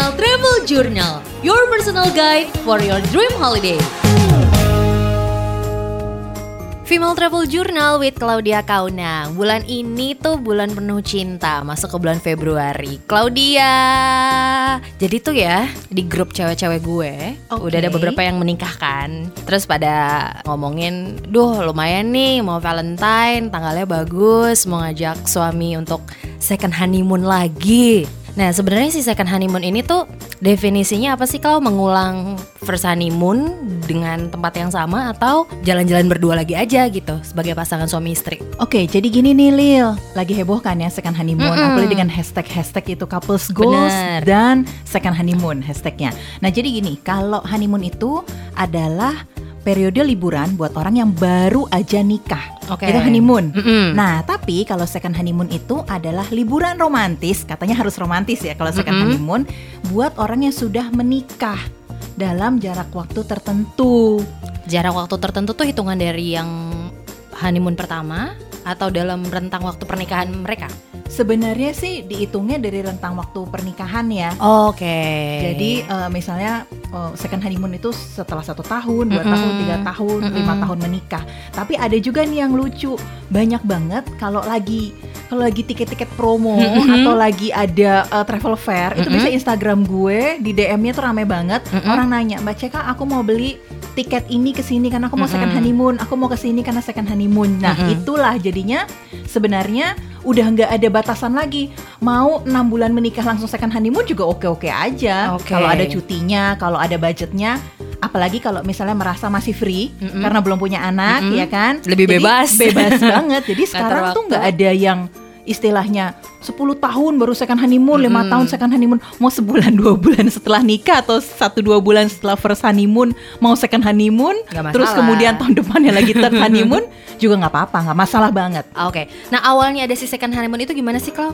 Female Travel Journal, your personal guide for your dream holiday. Female Travel Journal with Claudia Kauna Bulan ini tuh bulan penuh cinta Masuk ke bulan Februari Claudia Jadi tuh ya Di grup cewek-cewek gue Oke. Udah ada beberapa yang menikah kan Terus pada ngomongin Duh lumayan nih Mau Valentine Tanggalnya bagus Mau ngajak suami untuk second honeymoon lagi Nah sebenarnya si second honeymoon ini tuh definisinya apa sih kalau mengulang first honeymoon dengan tempat yang sama atau jalan-jalan berdua lagi aja gitu sebagai pasangan suami istri? Oke, jadi gini nih Lil, lagi heboh kan ya second honeymoon, Mm-mm. apalagi dengan hashtag-hashtag itu couples goals Bener. dan second honeymoon hashtagnya. Nah jadi gini, kalau honeymoon itu adalah periode liburan buat orang yang baru aja nikah. Oke. Itu honeymoon. Mm-mm. Nah, tapi kalau second honeymoon itu adalah liburan romantis, katanya harus romantis ya kalau second Mm-mm. honeymoon buat orang yang sudah menikah dalam jarak waktu tertentu. Jarak waktu tertentu tuh hitungan dari yang honeymoon pertama atau dalam rentang waktu pernikahan mereka? Sebenarnya sih dihitungnya dari rentang waktu pernikahan ya. Oke. Jadi eh, misalnya eh, second honeymoon itu setelah satu tahun, dua Mm-mm. tahun, tiga tahun, lima Mm-mm. tahun menikah. Tapi ada juga nih yang lucu, banyak banget kalau lagi kalau lagi tiket-tiket promo Mm-mm. atau lagi ada eh, travel fair, itu Mm-mm. bisa Instagram gue di DM-nya tuh rame banget. Mm-mm. Orang nanya, Mbak Ceka, aku mau beli tiket ini ke sini karena aku mau second Mm-mm. honeymoon, aku mau ke sini karena second honeymoon. Nah, Mm-mm. itulah jadinya sebenarnya udah nggak ada batasan lagi. Mau enam bulan menikah langsung second honeymoon juga oke-oke aja. Oke. Kalau ada cutinya, kalau ada budgetnya, apalagi kalau misalnya merasa masih free Mm-mm. karena belum punya anak, Mm-mm. ya kan? Lebih Jadi bebas. bebas banget. Jadi sekarang tuh nggak ada yang istilahnya 10 tahun baru second honeymoon, lima Mm-mm. tahun second honeymoon, mau sebulan dua bulan setelah nikah atau satu dua bulan setelah first honeymoon mau second honeymoon, terus kemudian tahun depannya lagi third honeymoon juga nggak apa-apa, nggak masalah banget. Oke. Nah awalnya ada si second honeymoon itu gimana sih Klau?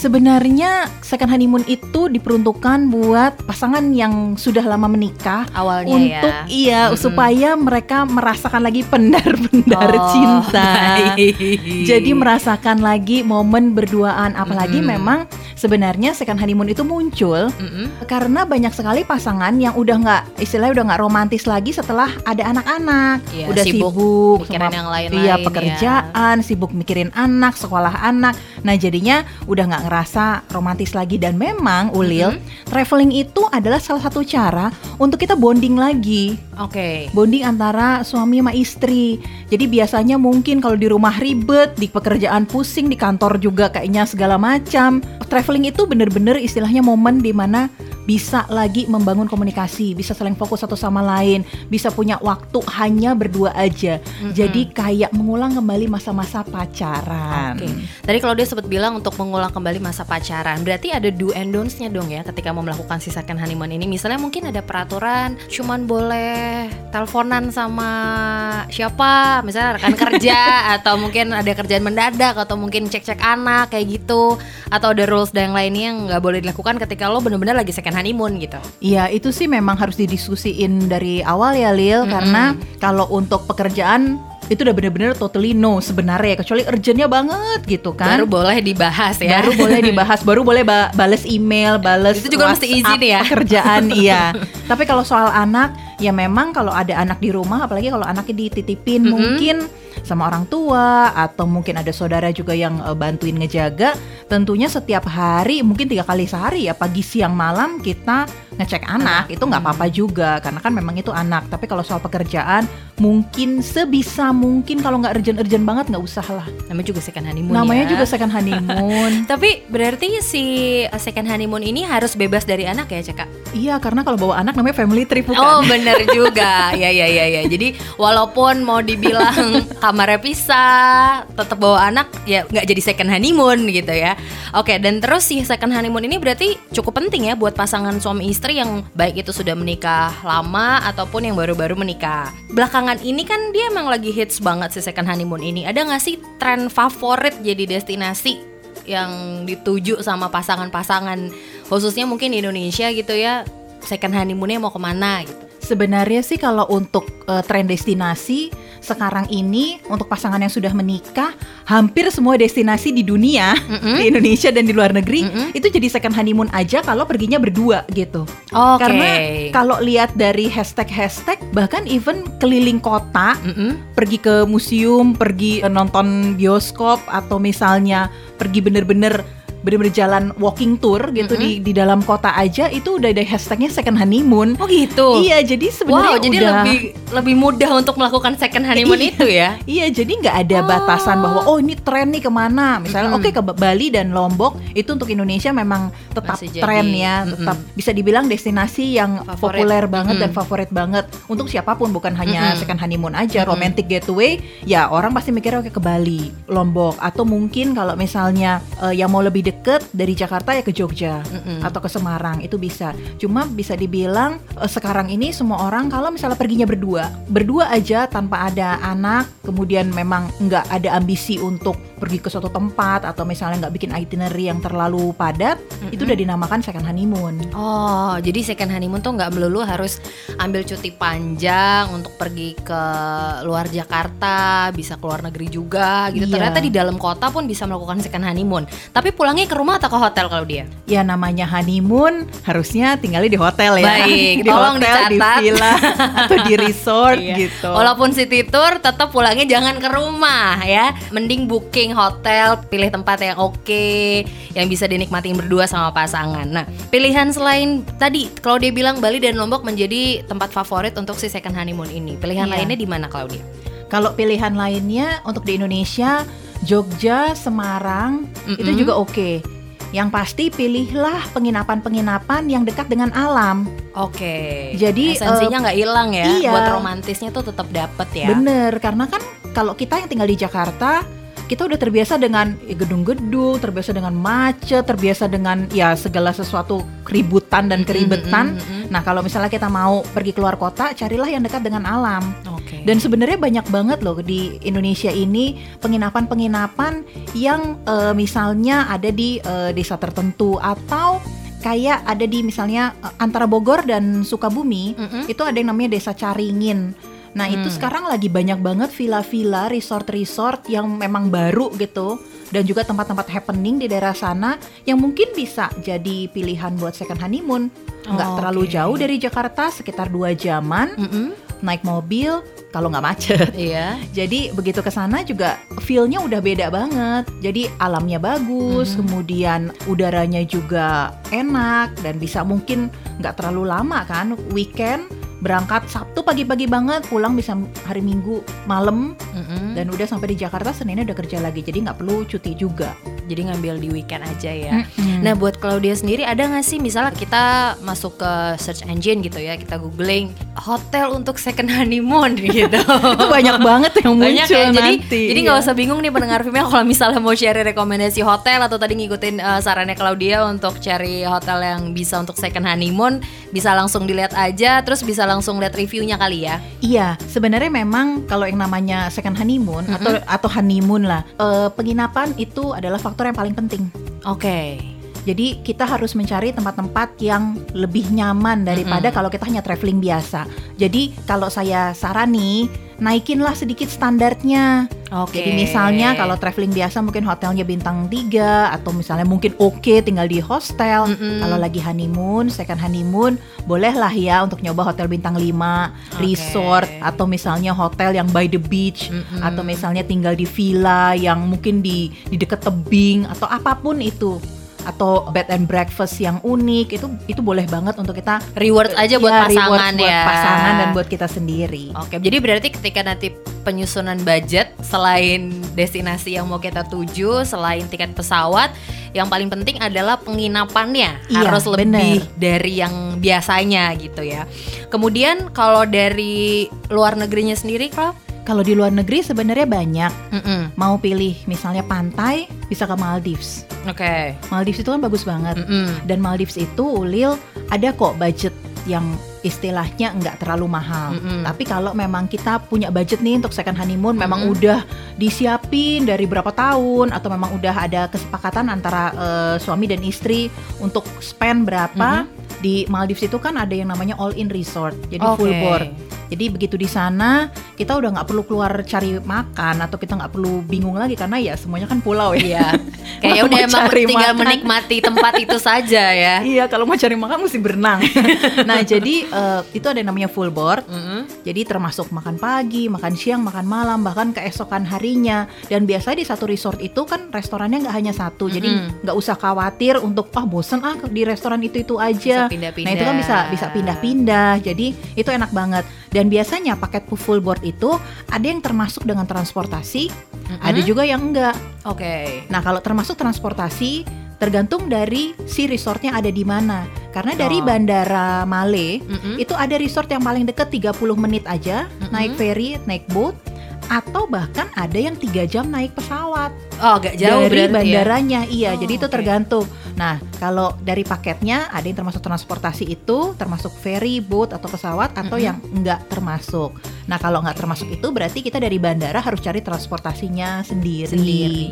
Sebenarnya second honeymoon itu diperuntukkan buat pasangan yang sudah lama menikah Awalnya untuk ya. iya Mm-mm. supaya mereka merasakan lagi pendar-pendar Oh, cinta. baik. Jadi merasakan lagi momen berduaan apalagi Mm-mm. memang sebenarnya second honeymoon itu muncul Mm-mm. karena banyak sekali pasangan yang udah nggak istilahnya udah nggak romantis lagi setelah ada anak-anak, Iya, udah sibuk sibuk, mikirin sama yang lain-lain iya ya. pekerjaan, sibuk mikirin anak, sekolah anak. Nah jadinya udah nggak ngerasa romantis lagi dan memang Ulil traveling itu adalah salah satu cara untuk kita bonding lagi Oke. bonding antara suami sama istri. Jadi biasanya mungkin kalau di rumah ribet, di pekerjaan pusing, di kantor juga kayaknya segala macam. Traveling itu bener-bener istilahnya momen di mana bisa lagi membangun komunikasi, bisa saling fokus satu sama lain, bisa punya waktu hanya berdua aja. Mm-mm. Jadi kayak mengulang kembali masa-masa pacaran. Oke. Tadi kalau dia sempat bilang untuk mengulang kembali masa pacaran, berarti ada do and don'ts-nya dong ya ketika mau melakukan si second honeymoon ini. Misalnya mungkin ada peraturan cuman boleh teleponan sama siapa, misalnya rekan kerja atau mungkin ada kerjaan mendadak atau mungkin cek-cek anak kayak gitu atau ada rules dan yang lainnya yang nggak boleh dilakukan ketika lo bener-bener lagi second honeymoon gitu. Iya, itu sih memang harus didiskusiin dari awal ya, Lil, Mm-mm. karena kalau untuk pekerjaan itu udah bener-bener totally no sebenarnya kecuali urgentnya banget gitu kan. Baru boleh dibahas ya. Baru boleh dibahas, baru boleh ba- bales email, bales Itu juga mesti izin ya. Pekerjaan iya. Tapi kalau soal anak, ya memang kalau ada anak di rumah, apalagi kalau anaknya dititipin Mm-mm. mungkin sama orang tua atau mungkin ada saudara juga yang eh, bantuin ngejaga, tentunya setiap hari mungkin tiga kali sehari ya pagi, siang, malam kita ngecek anak. Itu nggak apa-apa juga karena kan memang itu anak. Tapi kalau soal pekerjaan mungkin sebisa mungkin kalau nggak urgent-urgent banget nggak usah lah. Namanya juga second honeymoon Namanya ya. juga second honeymoon. Tapi berarti si second honeymoon ini harus bebas dari anak ya, Ceka? Iya, karena kalau bawa anak namanya family trip bukan? Oh bener juga ya ya ya ya jadi walaupun mau dibilang kamarnya pisah tetap bawa anak ya nggak jadi second honeymoon gitu ya oke dan terus si second honeymoon ini berarti cukup penting ya buat pasangan suami istri yang baik itu sudah menikah lama ataupun yang baru-baru menikah belakangan ini kan dia emang lagi hits banget si second honeymoon ini. Ada nggak sih tren favorit jadi destinasi yang dituju sama pasangan-pasangan khususnya mungkin di Indonesia gitu ya second honeymoonnya mau ke mana gitu? Sebenarnya sih kalau untuk eh, tren destinasi sekarang ini untuk pasangan yang sudah menikah, hampir semua destinasi di dunia, Mm-mm. di Indonesia dan di luar negeri Mm-mm. itu jadi second honeymoon aja kalau perginya berdua gitu. Oke. Karena kalau lihat dari hashtag-hashtag bahkan even keliling kota Mm-mm. pergi ke museum, pergi nonton bioskop atau misalnya pergi bener-bener bener-bener jalan walking tour gitu di di dalam kota aja itu udah ada hashtagnya second honeymoon. Oh gitu. Iya, jadi sebenarnya Wow, jadi udah lebih lebih mudah untuk melakukan second honeymoon Iya. itu ya. Iya, jadi nggak ada Oh. batasan bahwa oh ini tren nih ke mana. Misalnya Mm-mm. oke ke Bali dan Lombok itu untuk Indonesia memang tetap Masih jadi. tren ya, tetap bisa dibilang destinasi yang Favorit. populer banget dan Mm-mm. favorit banget untuk siapa pun bukan hanya Mm-mm. second honeymoon aja, Mm-mm. romantic getaway. Ya orang pasti mikirnya oke ke Bali, Lombok atau mungkin kalau misalnya eh, yang mau lebih deket dari Jakarta ya ke Jogja Mm-mm. atau ke Semarang itu bisa. Cuma bisa dibilang eh, sekarang ini semua orang kalau misalnya perginya berdua, berdua aja tanpa ada anak, kemudian memang nggak ada ambisi untuk pergi ke suatu tempat atau misalnya nggak bikin itinerary yang terlalu padat, itu udah dinamakan second honeymoon. Oh, jadi second honeymoon tuh nggak melulu harus ambil cuti panjang untuk pergi ke luar Jakarta, bisa ke luar negeri juga gitu. Iya. Ternyata di dalam kota pun bisa melakukan second honeymoon. Tapi pulangnya ke rumah atau ke hotel kalau dia? Ya namanya honeymoon harusnya tinggalnya di hotel ya. Baik, di tolong hotel, di dicatat. villa atau di resort Iya. gitu. Walaupun city tour, tetap pulangnya jangan ke rumah ya. Mending booking hotel, pilih tempat yang oke, yang bisa dinikmatin berdua sama pasangan. Nah, pilihan selain tadi, kalau dia bilang Bali dan Lombok menjadi tempat favorit untuk si second honeymoon ini. Pilihan Iya. lainnya di mana Claudia? Kalau pilihan lainnya untuk di Indonesia, Jogja, Semarang itu Mm-mm. juga oke. Yang pasti pilihlah penginapan-penginapan yang dekat dengan alam. Oke. Jadi, esensinya nggak hilang ya. iya. Buat romantisnya tuh tetap dapet ya. Bener, karena kan kalau kita yang tinggal di Jakarta, kita udah terbiasa dengan ya, gedung-gedung, terbiasa dengan macet, terbiasa dengan ya segala sesuatu keributan dan keribetan. Mm, mm, mm, mm. Nah, kalau misalnya kita mau pergi keluar kota, carilah yang dekat dengan alam. Oke. Dan sebenarnya banyak banget loh di Indonesia ini penginapan-penginapan yang eh, misalnya ada di eh, desa tertentu atau kayak ada di misalnya eh, antara Bogor dan Sukabumi Mm-mm. itu ada yang namanya desa Caringin. Nah itu Hmm. sekarang lagi banyak banget villa-villa, resort-resort yang memang baru gitu dan juga tempat-tempat happening di daerah sana yang mungkin bisa jadi pilihan buat second honeymoon. Nggak Oh, terlalu oke. jauh dari Jakarta, sekitar dua jaman Naik mobil kalau nggak macet. Iya. Jadi begitu ke sana juga feel-nya udah beda banget. Jadi alamnya bagus, Mhm. kemudian udaranya juga enak dan bisa mungkin nggak terlalu lama kan. Weekend berangkat Sabtu pagi-pagi banget, pulang bisa hari Minggu malam Mm-mm. dan udah sampai di Jakarta Seninnya udah kerja lagi. Jadi nggak perlu cuti juga. Jadi ngambil di weekend aja ya. Mm-mm. Nah buat Claudia sendiri ada nggak sih misalnya kita masuk ke search engine gitu ya kita googling hotel untuk second honeymoon gitu. itu banyak banget yang Banyak muncul ya. Jadi nanti. jadi nggak usah bingung nih pendengar filmnya kalau misalnya mau share rekomendasi hotel atau tadi ngikutin eh, sarannya Claudia untuk cari hotel yang bisa untuk second honeymoon bisa langsung dilihat aja terus bisa langsung lihat reviewnya kali ya. Iya, sebenarnya memang kalau yang namanya second honeymoon atau atau honeymoon lah, eh, penginapan itu adalah faktor yang paling penting. Oke. Jadi kita harus mencari tempat-tempat yang lebih nyaman daripada Mm-mm. kalau kita hanya traveling biasa. Jadi kalau saya sarani, naikinlah sedikit standarnya. Oke. Jadi misalnya kalau traveling biasa mungkin hotelnya bintang 3 atau misalnya mungkin oke tinggal di hostel. Mm-mm. Kalau lagi honeymoon, second honeymoon, bolehlah ya untuk nyoba hotel bintang 5, Oke. resort atau misalnya hotel yang by the beach Mm-mm. atau misalnya tinggal di villa yang mungkin di di dekat tebing atau apa pun itu atau bed and breakfast yang unik itu itu boleh banget untuk kita reward aja buat ya, pasangan buat ya. pasangan dan buat kita sendiri. Oke, jadi berarti ketika nanti penyusunan budget selain destinasi yang mau kita tuju, selain tiket pesawat, yang paling penting adalah penginapannya Iya, harus lebih bener. dari yang biasanya gitu ya. Kemudian kalau dari luar negerinya sendiri, Klau? Kalau di luar negeri sebenarnya banyak. Mm-mm. Mau pilih misalnya pantai bisa ke Maldives. Oke. Maldives itu kan bagus banget. Mm-mm. Dan Maldives itu Ulil ada kok budget yang istilahnya nggak terlalu mahal. Mm-mm. Tapi kalau memang kita punya budget nih untuk second honeymoon, memang Mm-mm. udah disiapin dari berapa tahun atau memang udah ada kesepakatan antara eh, suami dan istri untuk spend berapa. Di Maldives itu kan ada yang namanya all in resort, jadi full Oke. board. Jadi begitu di sana kita udah nggak perlu keluar cari makan atau kita nggak perlu bingung lagi karena ya semuanya kan pulau ya. Iya. Kayak udah emang tinggal makan. menikmati tempat itu saja ya. Iya, kalau mau cari makan mesti berenang. nah, jadi eh, itu ada yang namanya full board. Mm-mm. Jadi termasuk makan pagi, makan siang, makan malam, bahkan keesokan harinya. Dan biasanya di satu resort itu kan restorannya nggak hanya satu, jadi Mm-mm. nggak usah khawatir untuk ah bosen ah di restoran itu itu aja. Bisa pindah-pindah. Nah itu kan bisa bisa pindah-pindah. Jadi itu enak banget. Dan biasanya paket full board itu ada yang termasuk dengan transportasi, Mm-mm. ada juga yang enggak. Oke. Nah, kalau termasuk transportasi tergantung dari si resortnya ada di mana. Karena dari Oh. Bandara Male Mm-mm. itu ada resort yang paling deket 30 menit aja Mm-mm. naik ferry, naik boat atau bahkan ada yang tiga jam naik pesawat Oh, agak jauh dari berarti ya. bandaranya iya Oh, jadi itu oke. tergantung nah kalau dari paketnya ada yang termasuk transportasi itu termasuk ferry boat atau pesawat atau Mm-mm. yang enggak termasuk nah kalau nggak termasuk itu berarti kita dari bandara harus cari transportasinya sendiri, Sendiri.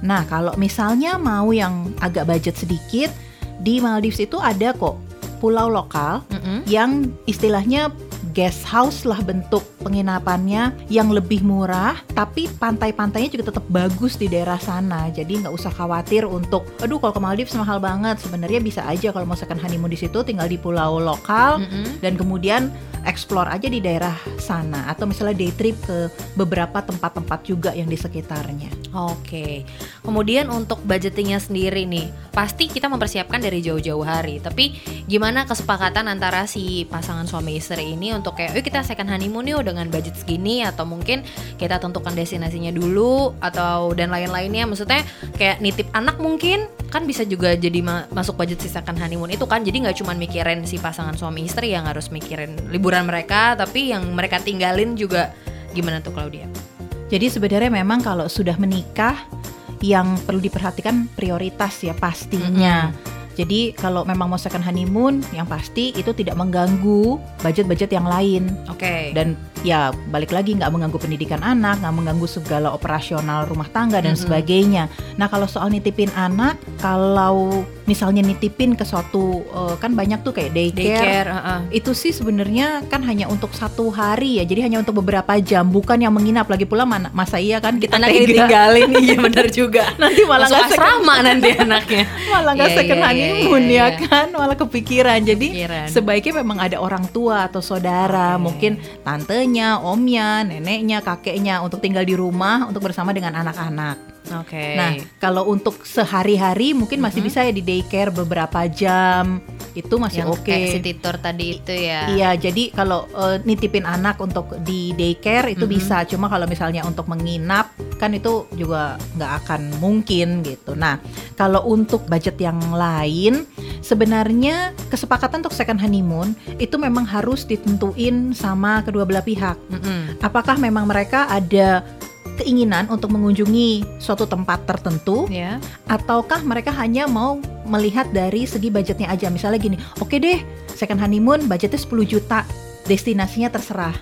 nah kalau misalnya mau yang agak budget sedikit di Maldives itu ada kok pulau lokal Mm-mm. yang istilahnya guest house lah bentuk penginapannya yang lebih murah tapi pantai-pantainya juga tetap bagus di daerah sana. Jadi nggak usah khawatir untuk aduh kalau ke Maldives mahal banget. Sebenarnya bisa aja kalau mau second honeymoon di situ tinggal di pulau lokal. Mm-mm. dan kemudian explore aja di daerah sana atau misalnya day trip ke beberapa tempat-tempat juga yang di sekitarnya Oke, kemudian untuk budgetingnya sendiri nih, pasti kita mempersiapkan dari jauh-jauh hari. Tapi gimana kesepakatan antara si pasangan suami istri ini untuk kayak, yuk kita second honeymoon yuk dengan budget segini atau mungkin kita tentukan destinasinya dulu atau dan lain-lainnya. Maksudnya kayak nitip anak mungkin kan bisa juga jadi ma- masuk budget si second honeymoon itu kan. Jadi nggak cuma mikirin si pasangan suami istri yang harus mikirin liburan mereka, tapi yang mereka tinggalin juga gimana tuh Claudia? Jadi sebenarnya memang kalau sudah menikah yang perlu diperhatikan prioritas ya pastinya. Jadi kalau memang mau second honeymoon yang pasti itu tidak mengganggu budget-budget yang lain Oke. dan ya balik lagi nggak mengganggu pendidikan anak, nggak mengganggu segala operasional rumah tangga dan Mm-mm. sebagainya. Nah kalau soal nitipin anak, kalau misalnya nitipin ke suatu eh, kan banyak tuh kayak daycare, daycare, heeh. itu sih sebenarnya kan hanya untuk satu hari ya jadi hanya untuk beberapa jam bukan yang menginap lagi pula mana masa iya kan kita anaknya tega. ditinggalin iya benar juga nanti malah nggak asrama nanti anaknya malah nggak Iya, second iya, iya, iya, ya iya. kan malah kepikiran jadi Kepikiran. sebaiknya memang ada orang tua atau saudara Oke. mungkin tantenya omnya neneknya kakeknya untuk tinggal di rumah untuk bersama dengan anak-anak oke Nah, kalau untuk sehari-hari mungkin masih Mhm. bisa ya di daycare beberapa jam. Itu masih oke. kayak city tour tadi itu ya Iya, jadi kalau eh, nitipin anak untuk di daycare itu Mhm. bisa. Cuma kalau misalnya untuk menginap kan itu juga nggak akan mungkin gitu. Nah, kalau untuk budget yang lain, sebenarnya kesepakatan untuk second honeymoon itu memang harus ditentuin sama kedua belah pihak. Mm-mm. Apakah memang mereka ada keinginan untuk mengunjungi suatu tempat tertentu ya. ataukah mereka hanya mau melihat dari segi budgetnya aja? Misalnya gini oke deh second honeymoon budgetnya 10 juta destinasinya terserah.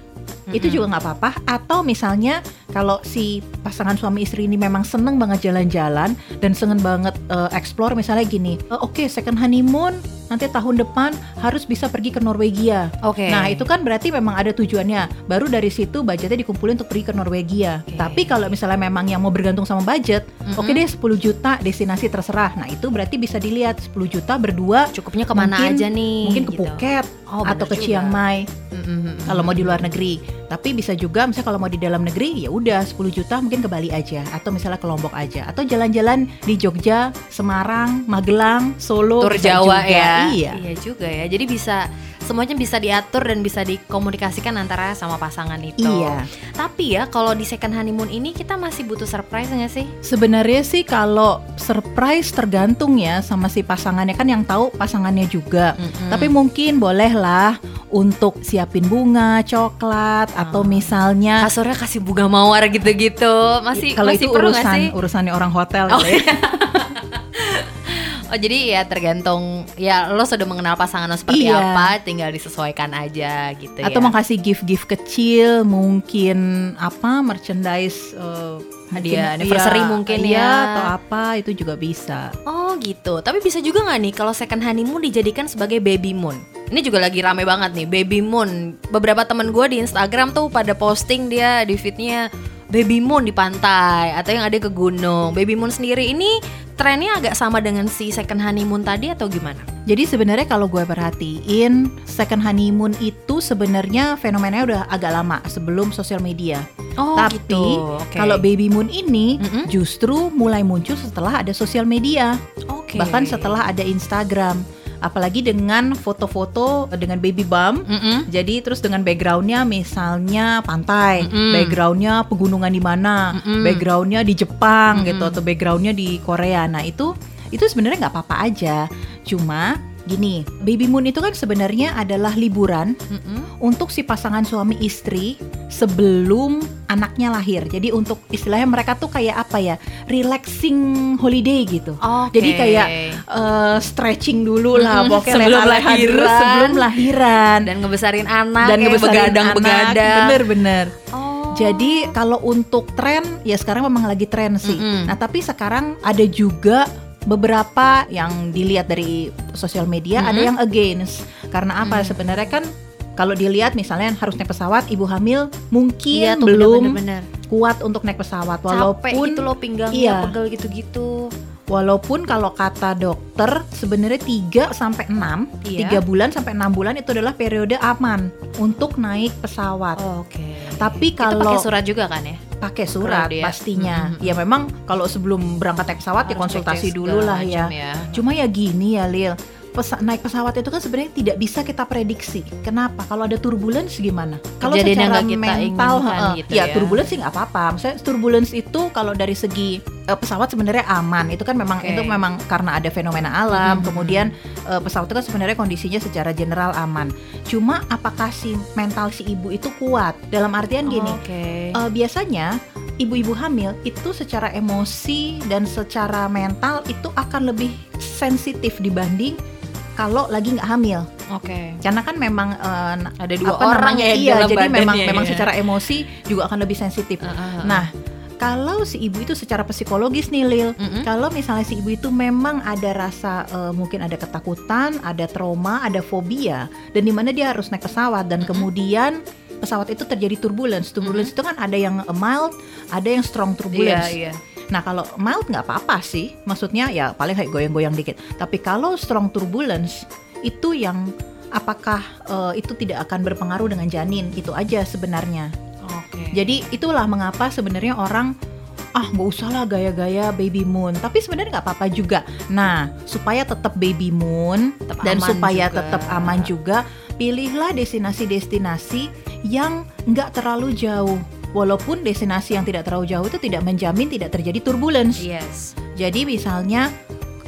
Itu Mm-mm. juga nggak apa-apa. Atau misalnya kalau si pasangan suami istri ini memang seneng banget jalan-jalan dan seneng banget eh, explore misalnya gini "Eh, oke second honeymoon nanti tahun depan harus bisa pergi ke Norwegia oke Nah itu kan berarti memang ada tujuannya. Baru dari situ budgetnya dikumpulin untuk pergi ke Norwegia. Oke. Tapi kalau misalnya memang yang mau bergantung sama budget, Mm-mm. oke deh 10 juta destinasi terserah. Nah itu berarti bisa dilihat 10 juta berdua cukupnya ke mana mungkin- aja nih mungkin ke gitu. Phuket Oh, atau ke juga. Chiang Mai Mm-mm. kalau mau di luar negeri. Tapi bisa juga misalnya kalau mau di dalam negeri ya udah 10 juta mungkin ke Bali aja atau misalnya ke Lombok aja atau jalan-jalan di Jogja, Semarang, Magelang, Solo tur Jawa juga. ya Iya. juga ya jadi bisa semuanya bisa diatur dan bisa dikomunikasikan antara sama pasangan itu Iya. tapi ya kalau di second honeymoon ini kita masih butuh surprise nggak sih Sebenarnya sih kalau surprise tergantung ya sama si pasangannya kan yang tahu pasangannya juga. Mm-mm. Tapi mungkin bolehlah untuk siapin bunga, coklat atau Oh. misalnya kasurnya kasih bunga mawar gitu-gitu masih kalau itu perlu urusan sih? urusannya orang hotel Oh, gitu ya. Oh jadi ya tergantung ya lo sudah mengenal pasangan lo seperti Iya. apa tinggal disesuaikan aja gitu Atau ya. mau kasih gift-gift kecil, mungkin apa merchandise eh, Hadiah mungkin- anniversary iya, mungkin iya, ya. atau apa itu juga bisa. Oh Oh gitu. Tapi bisa juga nggak nih kalau second honeymoon dijadikan sebagai baby moon? Ini juga lagi rame banget nih baby moon. Beberapa temen gue di Instagram tuh pada posting dia di feednya baby moon di pantai atau yang ada ke gunung. Baby moon sendiri ini trennya agak sama dengan si second honeymoon tadi atau gimana? Jadi sebenarnya kalau gue perhatiin second honeymoon itu sebenarnya fenomenanya udah agak lama sebelum sosial media. Oh Tapi gitu. Oke. kalau baby moon ini Mm-mm. justru mulai muncul setelah ada sosial media, Oke. bahkan setelah ada Instagram. Apalagi dengan foto-foto dengan baby bump. Mm-mm. Jadi terus dengan backgroundnya misalnya pantai, Mm-mm. backgroundnya pegunungan di mana, Mm-mm. backgroundnya di Jepang gitu Mm-mm. atau backgroundnya di Korea. Nah itu itu sebenarnya nggak apa-apa aja. Cuma gini, baby moon itu kan sebenarnya adalah liburan Mm-mm. untuk si pasangan suami istri sebelum anaknya lahir. Jadi untuk istilahnya mereka tuh kayak apa ya, relaxing holiday gitu. Oke. Jadi kayak eh, stretching dulu lah, Mm-mm, pokoknya sebelum dulu lahiran. sebelum lahiran dan ngebesarin anak dan kayak ngebesarin begadang-begadang. anak. Bener-bener. Oh. Jadi kalau untuk tren ya sekarang memang lagi tren sih. Mm-mm. Nah tapi sekarang ada juga beberapa yang dilihat dari sosial media ada Mm-mm. yang against. Karena apa? Mm. Sebenarnya kan kalau dilihat misalnya harus naik pesawat, ibu hamil mungkin Iya tuh belum bener-bener. kuat untuk naik pesawat. Capek Walaupun gitu loh pinggangnya iya. pegel gitu-gitu. walaupun kalau kata dokter sebenarnya 3 sampai 6, Iya. 3 bulan sampai 6 bulan itu adalah periode aman untuk naik pesawat. Oke. Tapi Itu kalau pakai surat juga kan ya? Pakai surat dia- pastinya. Mm, mm, Ya memang kalau sebelum berangkat naik pesawat ya Harus konsultasi cek-cek dulu lah ya. macam Cuma ya gini ya Lil. Pesa- naik pesawat itu kan sebenarnya tidak bisa kita prediksi. Kenapa? Kalau ada turbulence gimana? Kalau secara kita mental, heeh, gitu ya, ya. turbulence sih nggak apa-apa. Misalnya turbulence itu kalau dari segi eh, pesawat sebenarnya aman. Itu kan memang Oke. itu memang karena ada fenomena alam. Mhm. Kemudian eh, pesawat itu kan sebenarnya kondisinya secara general aman. Cuma apakah si mental si ibu itu kuat? Dalam artian gini, Oke. Eh, biasanya ibu-ibu hamil itu secara emosi dan secara mental itu akan lebih sensitif dibanding kalau lagi nggak hamil. Oke. Karena kan memang na- Ada dua apa orang namanya, ya di iya, jadi memang badannya memang ya. secara emosi juga akan lebih sensitif. Uh, uh, uh. Nah, kalau si ibu itu secara psikologis nih Lil, Mm-mm. kalau misalnya si ibu itu memang ada rasa eh, mungkin ada ketakutan, ada trauma, ada fobia, dan di mana dia harus naik pesawat dan Mm-mm. kemudian pesawat itu terjadi turbulence. Turbulence itu kan ada yang eh, mild, ada yang strong turbulence. Iya, iya. Nah kalau mild nggak apa-apa sih, maksudnya ya paling kayak goyang-goyang dikit. Tapi kalau strong turbulence itu yang apakah eh, itu tidak akan berpengaruh dengan janin? Itu aja sebenarnya. Oke. Jadi itulah mengapa sebenarnya orang ah nggak usah lah gaya-gaya baby moon. Tapi sebenarnya nggak apa-apa juga. Nah supaya tetap baby moon Tetap dan supaya juga. tetap aman juga, pilihlah destinasi-destinasi yang nggak terlalu jauh. Walaupun destinasi yang tidak terlalu jauh itu tidak menjamin tidak terjadi turbulence. Yes. Jadi misalnya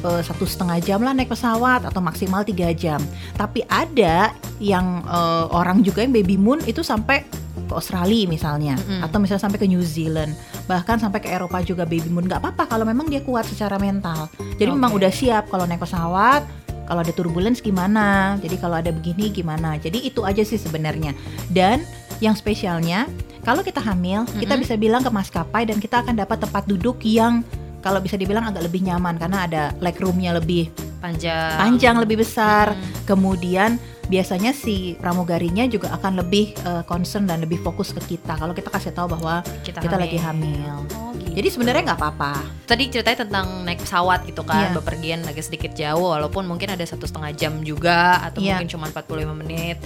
eh, satu setengah jam lah naik pesawat atau maksimal tiga jam. Tapi ada yang eh, orang juga yang baby moon itu sampai ke Australia misalnya, Mm-mm. atau misalnya sampai ke New Zealand, bahkan sampai ke Eropa juga baby moon nggak apa-apa kalau memang dia kuat secara mental. Jadi memang Oke. udah siap kalau naik pesawat. Kalau ada turbulence gimana? Jadi kalau ada begini gimana? Jadi itu aja sih sebenarnya. Dan yang spesialnya kalau kita hamil, kita Mm-mm. bisa bilang ke maskapai dan kita akan dapat tempat duduk yang kalau bisa dibilang agak lebih nyaman karena ada legroomnya lebih Panjang. panjang, lebih besar. Mm. Kemudian biasanya si pramugarinya juga akan lebih eh, concern dan lebih fokus ke kita kalau kita kasih tahu bahwa Kita, kita lagi hamil. Oh, gitu. Jadi sebenarnya nggak apa-apa. tadi ceritanya tentang naik pesawat gitu kan, Iya. bepergian agak sedikit jauh, walaupun mungkin ada satu setengah jam juga atau Iya. mungkin cuma 45 menit.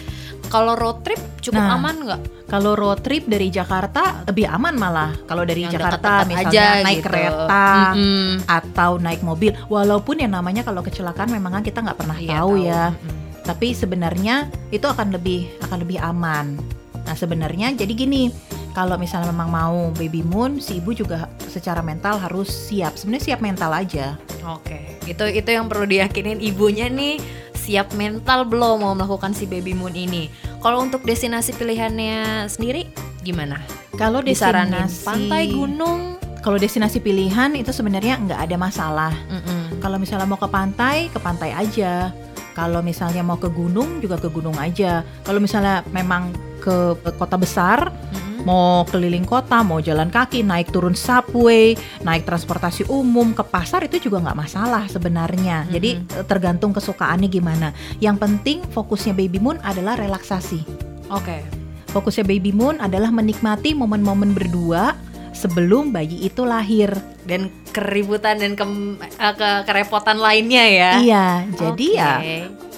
Kalau road trip cukup Nah, aman nggak? Kalau road trip dari Jakarta lebih aman malah. Kalau dari Yang Jakarta misalnya aja naik gitu. kereta Mm-mm. atau naik mobil, walaupun yang namanya kalau kecelakaan memang kan kita nggak pernah Iya, tahu ya. Mm-mm. Tapi sebenarnya itu akan lebih akan lebih aman. Nah sebenarnya jadi gini, kalau misalnya memang mau baby moon, si ibu juga secara mental harus siap. Sebenarnya siap mental aja. Oke, itu itu yang perlu diyakinin ibunya nih siap mental belum mau melakukan si baby moon ini. Kalau untuk destinasi pilihannya sendiri gimana? Kalau Disaranin destinasi pantai, gunung? kalau destinasi pilihan itu sebenarnya nggak ada masalah. Mm-mm. Kalau misalnya mau ke pantai, ke pantai aja. Kalau misalnya mau ke gunung juga ke gunung aja. Kalau misalnya memang ke ke kota besar, Mm-mm. Mau keliling kota, mau jalan kaki, naik turun subway, naik transportasi umum ke pasar itu juga nggak masalah sebenarnya. Jadi eh, tergantung kesukaannya gimana. Yang penting fokusnya baby moon adalah relaksasi. Oke. Fokusnya baby moon adalah menikmati momen-momen berdua sebelum bayi itu lahir. Dan keributan dan ke, eh, ke- kerepotan lainnya ya. Iya, jadi Oke. ya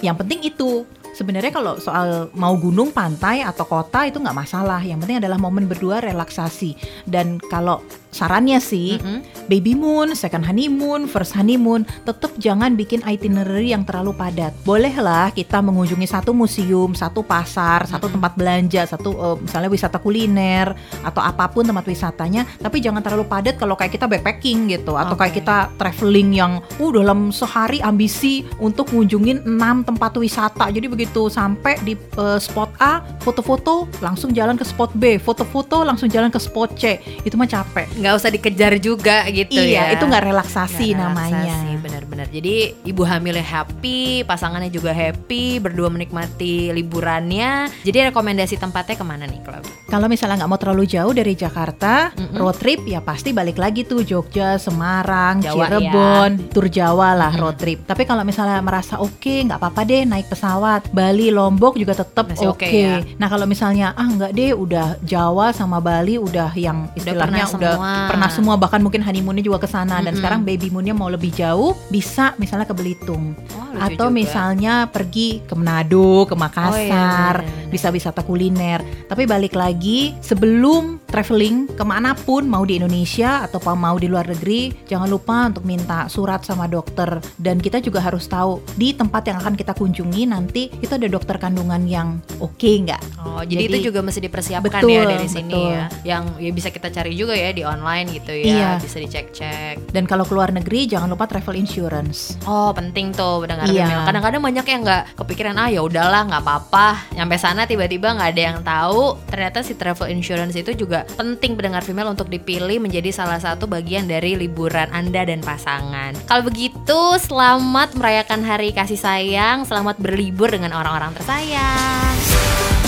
yang penting itu sebenarnya kalau soal mau gunung pantai atau kota itu nggak masalah yang penting adalah momen berdua relaksasi dan kalau sarannya sih Mm-mm. baby moon, second honeymoon, first honeymoon tetap jangan bikin itinerary yang terlalu padat bolehlah kita mengunjungi satu museum, satu pasar, satu tempat belanja, satu eh, misalnya wisata kuliner atau apa pun tempat wisatanya tapi jangan terlalu padat kalau kayak kita backpacking gitu atau kayak Oke. kita traveling yang uh dalam sehari ambisi untuk ngunjungin 6 tempat wisata. Jadi begitu sampai di eh, spot A, foto-foto langsung jalan ke spot B, foto-foto langsung jalan ke spot C. Itu mah capek. Nggak usah dikejar juga gitu ya. iya, itu nggak relaksasi Nggak namanya. relaksasi, benar-benar. Jadi ibu hamilnya happy, pasangannya juga happy, berdua menikmati liburannya. Jadi rekomendasi tempatnya ke mana nih, Claudia? Kalau misalnya nggak mau terlalu jauh dari Jakarta, Mm-mm. road trip ya pasti balik lagi tuh Jogja, Semarang, Jawa Cirebon, tur Jawa lah Mm-mm. road trip. Tapi kalau misalnya merasa oke, nggak apa-apa deh naik pesawat, Bali, Lombok juga tetap oke. oke ya? Nah kalau misalnya ah nggak deh, udah Jawa sama Bali udah yang istilahnya pernah udah, semua. Pernah semua, bahkan mungkin honeymoonnya juga ke sana dan sekarang baby moonnya mau lebih jauh, bisa misalnya ke Belitung Oh, atau juga. misalnya pergi ke Manado, ke Makassar, Oh, iya, benar-benar. bisa wisata kuliner. Tapi balik lagi sebelum traveling ke mana pun mau di Indonesia atau mau di luar negeri, jangan lupa untuk minta surat sama dokter. Dan kita juga harus tahu di tempat yang akan kita kunjungi nanti itu ada dokter kandungan yang oke nggak? Oh, jadi, Jadi- itu juga mesti dipersiapkan Betul, ya dari sini betul. ya. Yang ya bisa kita cari juga ya di online gitu ya. Iya. Bisa dicek-cek. Dan kalau keluar negeri jangan lupa travel insurance. Oh penting tuh pendengar Iya. Kadang-kadang banyak yang nggak kepikiran ah ya udahlah nggak apa-apa. Nyampe sana tiba-tiba nggak ada yang tahu. Ternyata si travel insurance itu penting pendengar female untuk dipilih menjadi salah satu bagian dari liburan anda dan pasangan. Kalau begitu selamat merayakan hari kasih sayang. Selamat berlibur dengan orang-orang tersayang.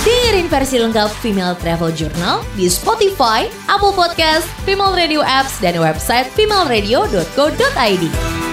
Dengerin versi lengkap Female Travel Journal di Spotify, Apple Podcast, Female Radio Apps, dan website femaleradio.co.id.